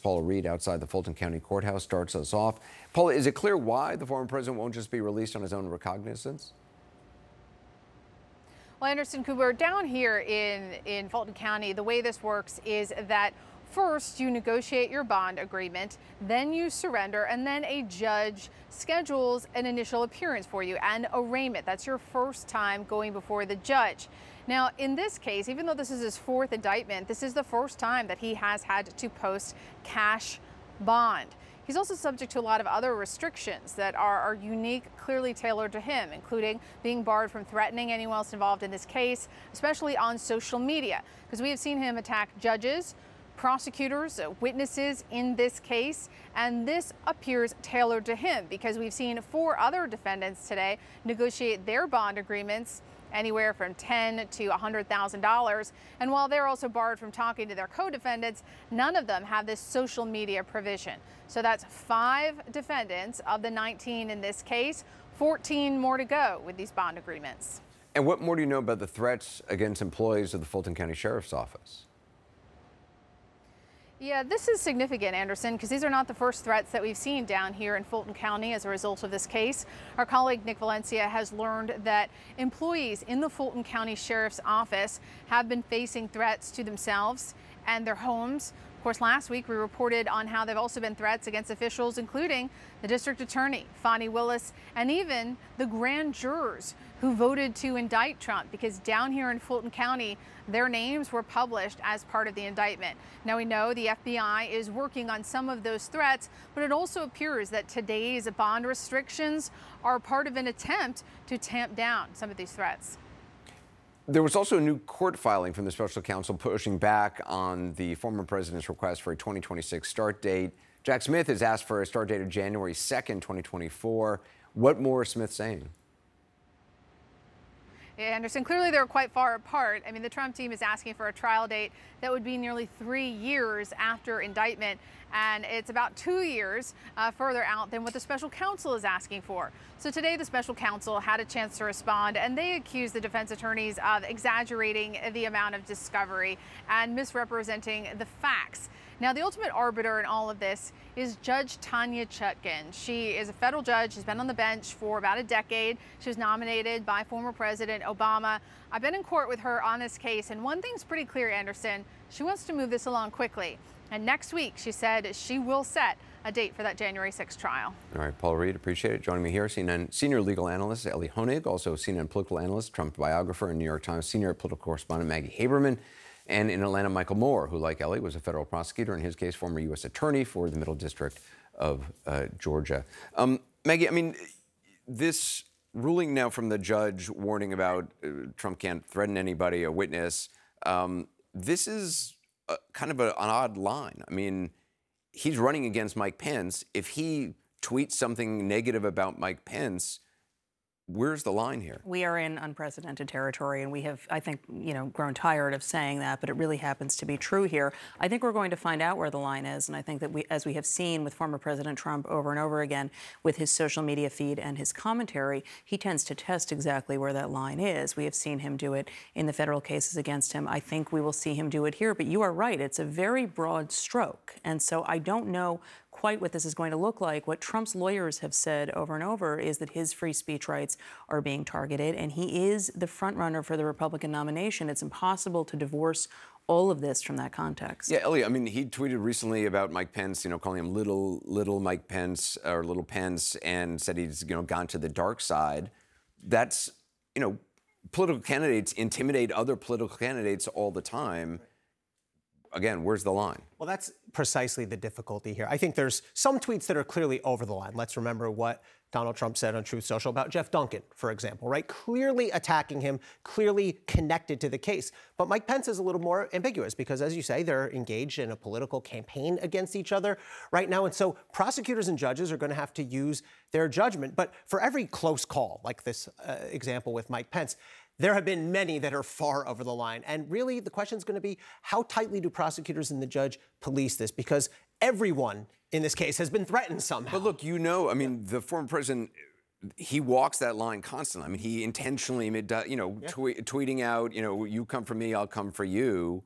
Paula Reid outside the Fulton County Courthouse starts us off. Paula, is it clear why the former president won't just be released on his own recognizance? Well, Anderson Cooper, down here in, in Fulton County, the way this works is that First, you negotiate your bond agreement, then you surrender, and then a judge schedules an initial appearance for you and arraignment. That's your first time going before the judge. Now, in this case, even though this is his fourth indictment, this is the first time that he has had to post cash bond. He's also subject to a lot of other restrictions that are, are, unique, clearly tailored to him, including being barred from threatening anyone else involved in this case, especially on social media, because we have seen him attack judges, prosecutors, witnesses in this case, and this appears tailored to him because we've seen four other defendants today negotiate their bond agreements anywhere from ten to $100,000. And while they're also barred from talking to their co-defendants, none of them have this social media provision. So that's five defendants of the 19 in this case, 14 more to go with these bond agreements. And what more do you know about the threats against employees of the Fulton County Sheriff's Office? Yeah, this is significant, Anderson, because these are not the first threats that we've seen down here in Fulton County as a result of this case. Our colleague Nick Valencia has learned that employees in the Fulton County Sheriff's Office have been facing threats to themselves and their homes. Of course, last week we reported on how there have also been threats against officials, including the district attorney, Fani Willis, and even the grand jurors who voted to indict Trump because down here in Fulton County, their names were published as part of the indictment. Now we know the FBI is working on some of those threats, but it also appears that today's bond restrictions are part of an attempt to tamp down some of these threats. There was also a new court filing from the special counsel pushing back on the former president's request for a 2026 start date. Jack Smith has asked for a start date of January 2nd, 2024. What more is Smith saying? Anderson, clearly they're quite far apart. I mean, the Trump team is asking for a trial date that would be nearly three years after indictment, and it's about two years uh, further out than what the special counsel is asking for. So today, the special counsel had a chance to respond, and they accused the defense attorneys of exaggerating the amount of discovery and misrepresenting the facts. Now, the ultimate arbiter in all of this is Judge Tanya Chutkan. She is a federal judge. She's been on the bench for about a decade. She was nominated by former President Obama. I've been in court with her on this case, and one thing's pretty clear, Anderson. She wants to move this along quickly. And next week, she said she will set a date for that January 6th trial. All right, Paul Reid, appreciate it. Joining me here, CNN senior legal analyst Elie Honig, also CNN political analyst, Trump biographer, and New York Times senior political correspondent Maggie Haberman. And in Atlanta, Michael Moore, who, like Elie, was a federal prosecutor, in his case, former U.S. attorney for the Middle District of uh, Georgia. Um, Maggie, I mean, this ruling now from the judge warning about uh, Trump can't threaten anybody, a witness, um, this is a, kind of a, an odd line. I mean, he's running against Mike Pence. If he tweets something negative about Mike Pence, Where's the line here? We are in unprecedented territory, and we have, I think, you know, grown tired of saying that, but it really happens to be true here. I think we're going to find out where the line is, and I think that we, as we have seen with former President Trump over and over again, with his social media feed and his commentary, he tends to test exactly where that line is. We have seen him do it in the federal cases against him. I think we will see him do it here, but you are right. It's a very broad stroke, and so I don't know quite what this is going to look like. What Trump's lawyers have said over and over is that his free speech rights are being targeted, and he is the frontrunner for the Republican nomination. It's impossible to divorce all of this from that context. Yeah, Elie, I mean, he tweeted recently about Mike Pence, you know, calling him little, little Mike Pence or little Pence, and said he's, you know, gone to the dark side. That's, you know, political candidates intimidate other political candidates all the time. Again, where's the line? Well, that's precisely the difficulty here. I think there's some tweets that are clearly over the line. Let's remember what Donald Trump said on Truth Social about Geoff Duncan, for example, right? Clearly attacking him, clearly connected to the case. But Mike Pence is a little more ambiguous because, as you say, they're engaged in a political campaign against each other right now. And so prosecutors and judges are going to have to use their judgment. But for every close call, like this uh, example with Mike Pence, there have been many that are far over the line. And really, the question is going to be how tightly do prosecutors and the judge police this? Because everyone in this case has been threatened somehow. But look, you know, I mean, the former president he walks that line constantly. I mean, he intentionally, you know, yeah. tweeting out, you know, you come for me, I'll come for you.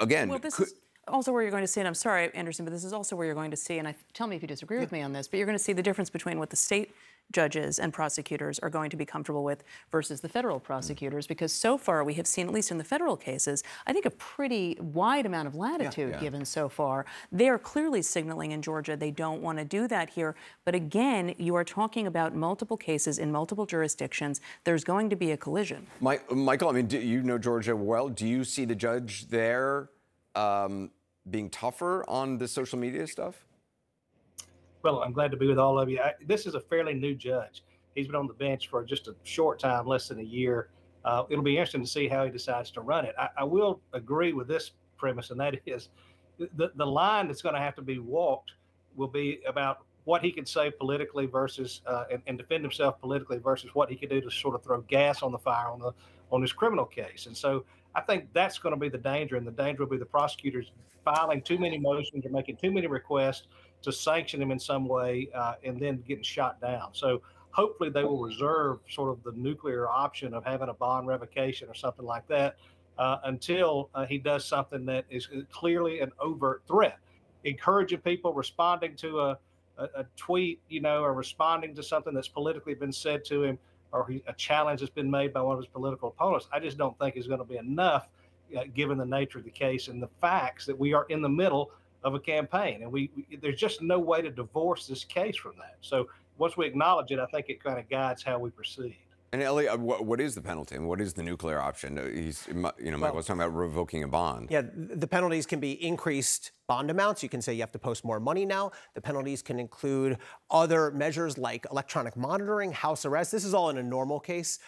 Again, well, this could, is also where you're going to see, and I'm sorry, Anderson, but this is also where you're going to see, and I, tell me if you disagree yeah. with me on this, but you're going to see the difference between what the state judges and prosecutors are going to be comfortable with versus the federal prosecutors because so far we have seen at least in the federal cases i think a pretty wide amount of latitude yeah, yeah. given so far. They are clearly signaling in georgia they don't want to do that here but again you are talking about multiple cases in multiple jurisdictions. There's going to be a collision. Michael i mean you know georgia well? Do you see the judge there um, being tougher on the social media stuff well, I'm glad to be with all of you. I, this is a fairly new judge. He's been on the bench for just a short time, less than a year. Uh, it'll be interesting to see how he decides to run it. I, I will agree with this premise, and that is the, the line that's going to have to be walked will be about what he can say politically versus uh, and, and, defend himself politically versus what he could do to sort of throw gas on the fire on the on his criminal case. And so I think that's going to be the danger, and the danger will be the prosecutors filing too many motions or making too many requests to sanction him in some way uh, and then getting shot down. So hopefully they will reserve sort of the nuclear option of having a bond revocation or something like that uh, until uh, he does something that is clearly an overt threat. Encouraging people responding to a, a, a tweet, you know, or responding to something that's politically been said to him or he, a challenge that's been made by one of his political opponents, I just don't think is going to be enough uh, given the nature of the case and the facts that we are in the middle of a campaign, and we, we, there's just no way to divorce this case from that. So once we acknowledge it, I think it kind of guides how we proceed. And Elie, uh, what, what is the penalty and what is the nuclear option? Uh, he's, you know, Michael well, was talking about revoking a bond. Yeah, the penalties can be increased bond amounts. You can say you have to post more money now. The penalties can include other measures like electronic monitoring, house arrest. This is all in a normal case.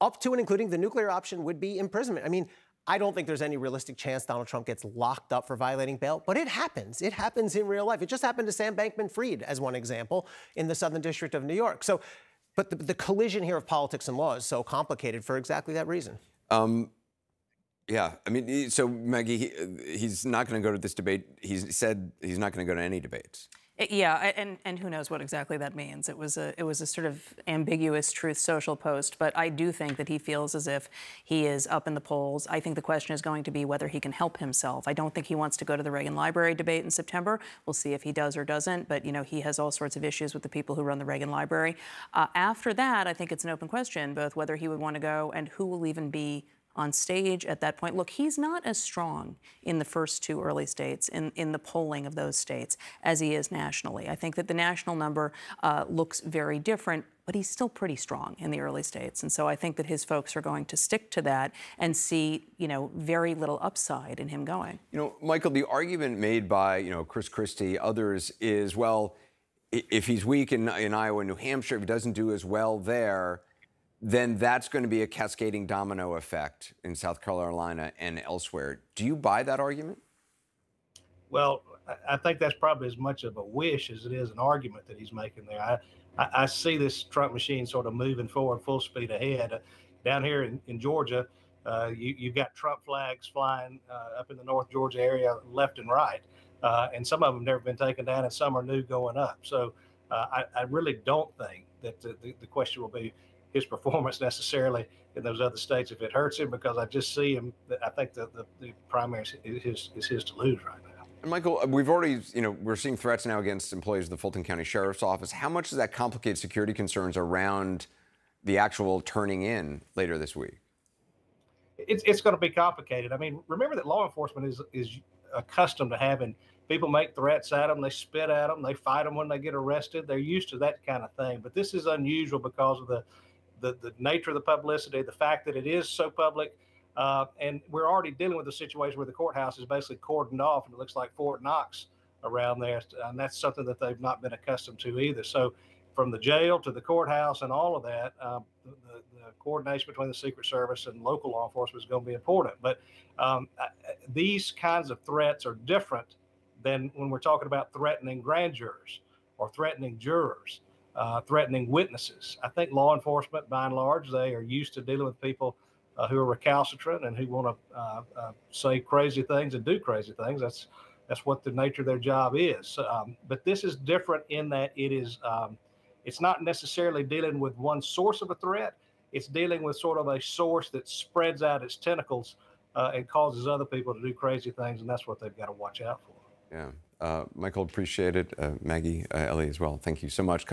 Up to and including the nuclear option would be imprisonment. I mean, I don't think there's any realistic chance Donald Trump gets locked up for violating bail, but it happens. It happens in real life. It just happened to Sam Bankman Fried, as one example, in the Southern District of New York. So, but the, the collision here of politics and law is so complicated for exactly that reason. Um, yeah, I mean, so Maggie, he, he's not going to go to this debate. He's said he's not going to go to any debates. Yeah, and, and who knows what exactly that means. It was a it was a sort of ambiguous truth social post, but I do think that he feels as if he is up in the polls. I think the question is going to be whether he can help himself. I don't think he wants to go to the Reagan Library debate in September. We'll see if he does or doesn't, but you know he has all sorts of issues with the people who run the Reagan Library. Uh, after that, I think it's an open question both whether he would want to go and who will even be on stage at that point. Look, he's not as strong in the first two early states, in, in the polling of those states, as he is nationally. I think that the national number uh, looks very different, but he's still pretty strong in the early states. And so I think that his folks are going to stick to that and see, you know, very little upside in him going. You know, Michael, the argument made by, you know, Chris Christie, others is, well, if he's weak in, in Iowa and New Hampshire, if he doesn't do as well there, then that's going to be a cascading domino effect in South Carolina and elsewhere. Do you buy that argument? Well, I think that's probably as much of a wish as it is an argument that he's making there. I, I, see this Trump machine sort of moving forward full speed ahead. Uh, down here in, in Georgia, uh, you, you've got Trump flags flying uh, up in the North Georgia area left and right. Uh, and some of them never been taken down and some are new going up. So uh, I, I, really don't think that the, the, the question will be his performance necessarily in those other states if it hurts him because I just see him. I think the, the, the primary is his, is his to lose right now. And Michael, uh, we've already, you know, we're seeing threats now against employees of the Fulton County Sheriff's Office. How much does that complicate security concerns around the actual turning in later this week? It's, it's going to be complicated. I mean, remember that law enforcement is is accustomed to having people make threats at them, they spit at them, they fight them when they get arrested. They're used to that kind of thing. But this is unusual because of the the, the nature of the publicity, the fact that it is so public. Uh, and we're already dealing with a situation where the courthouse is basically cordoned off and it looks like Fort Knox around there. And that's something that they've not been accustomed to either. So, from the jail to the courthouse and all of that, uh, the, the, coordination between the Secret Service and local law enforcement is going to be important. But um, these kinds of threats are different than when we're talking about threatening grand jurors or threatening jurors uh, threatening witnesses. I think law enforcement, by and large, they are used to dealing with people uh, who are recalcitrant and who want to uh, uh, say crazy things and do crazy things. That's that's what the nature of their job is. Um, but this is different in that it is um, it's not necessarily dealing with one source of a threat. It's dealing with sort of a source that spreads out its tentacles uh, it causes other people to do crazy things, and that's what they've got to watch out for. Yeah. Uh, Michael, appreciate it. Uh, Maggie, uh, Elie as well. Thank you so much.